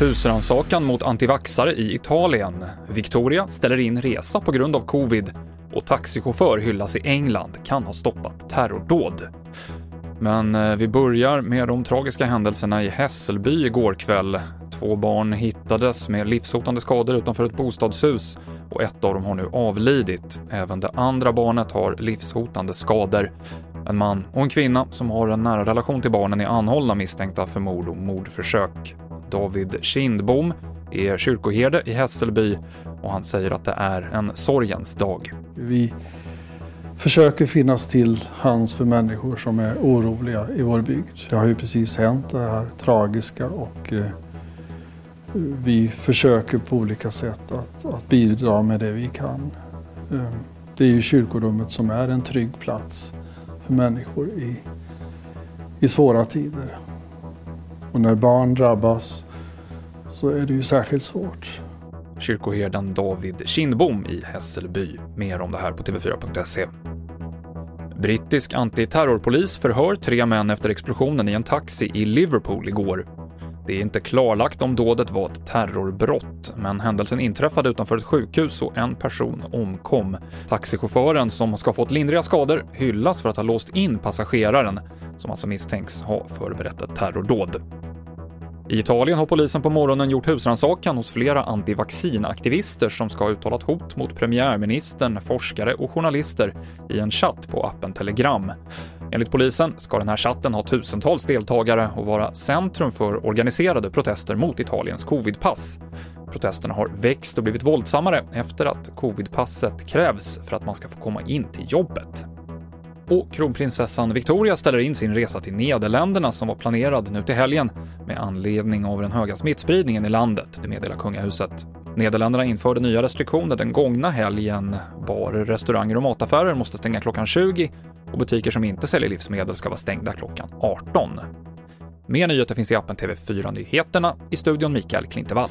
Husrannsakan mot antivaxare i Italien. Victoria ställer in resa på grund av covid och taxichaufför hyllas i England kan ha stoppat terrordåd. Men eh, vi börjar med de tragiska händelserna i Hässelby igår kväll. Två barn hittades med livshotande skador utanför ett bostadshus och ett av dem har nu avlidit. Även det andra barnet har livshotande skador. En man och en kvinna som har en nära relation till barnen är anhållna misstänkta för mord och mordförsök. David Kindbom är kyrkoherde i Hässelby och han säger att det är en sorgens dag. Vi försöker finnas till hands för människor som är oroliga i vår bygd. Det har ju precis hänt det här tragiska och eh, vi försöker på olika sätt att, att bidra med det vi kan. Eh, det är ju kyrkorummet som är en trygg plats för människor i, i svåra tider. Och när barn drabbas så är det ju särskilt svårt. Kyrkoherden David Kindbom i Hässelby. Mer om det här på TV4.se. Brittisk antiterrorpolis förhör tre män efter explosionen i en taxi i Liverpool igår. Det är inte klarlagt om dådet var ett terrorbrott, men händelsen inträffade utanför ett sjukhus och en person omkom. Taxichauffören, som ska ha fått lindriga skador, hyllas för att ha låst in passageraren, som alltså misstänks ha förberett ett terrordåd. I Italien har polisen på morgonen gjort husrannsakan hos flera antivaccinaktivister som ska ha uttalat hot mot premiärministern, forskare och journalister i en chatt på appen Telegram. Enligt polisen ska den här chatten ha tusentals deltagare och vara centrum för organiserade protester mot Italiens covidpass. Protesterna har växt och blivit våldsammare efter att covidpasset krävs för att man ska få komma in till jobbet. Och kronprinsessan Victoria ställer in sin resa till Nederländerna som var planerad nu till helgen med anledning av den höga smittspridningen i landet, det meddelar kungahuset. Nederländerna införde nya restriktioner den gångna helgen. Barer, restauranger och mataffärer måste stänga klockan 20 och butiker som inte säljer livsmedel ska vara stängda klockan 18. Mer nyheter finns i appen TV4 Nyheterna, i studion Mikael Klintevall.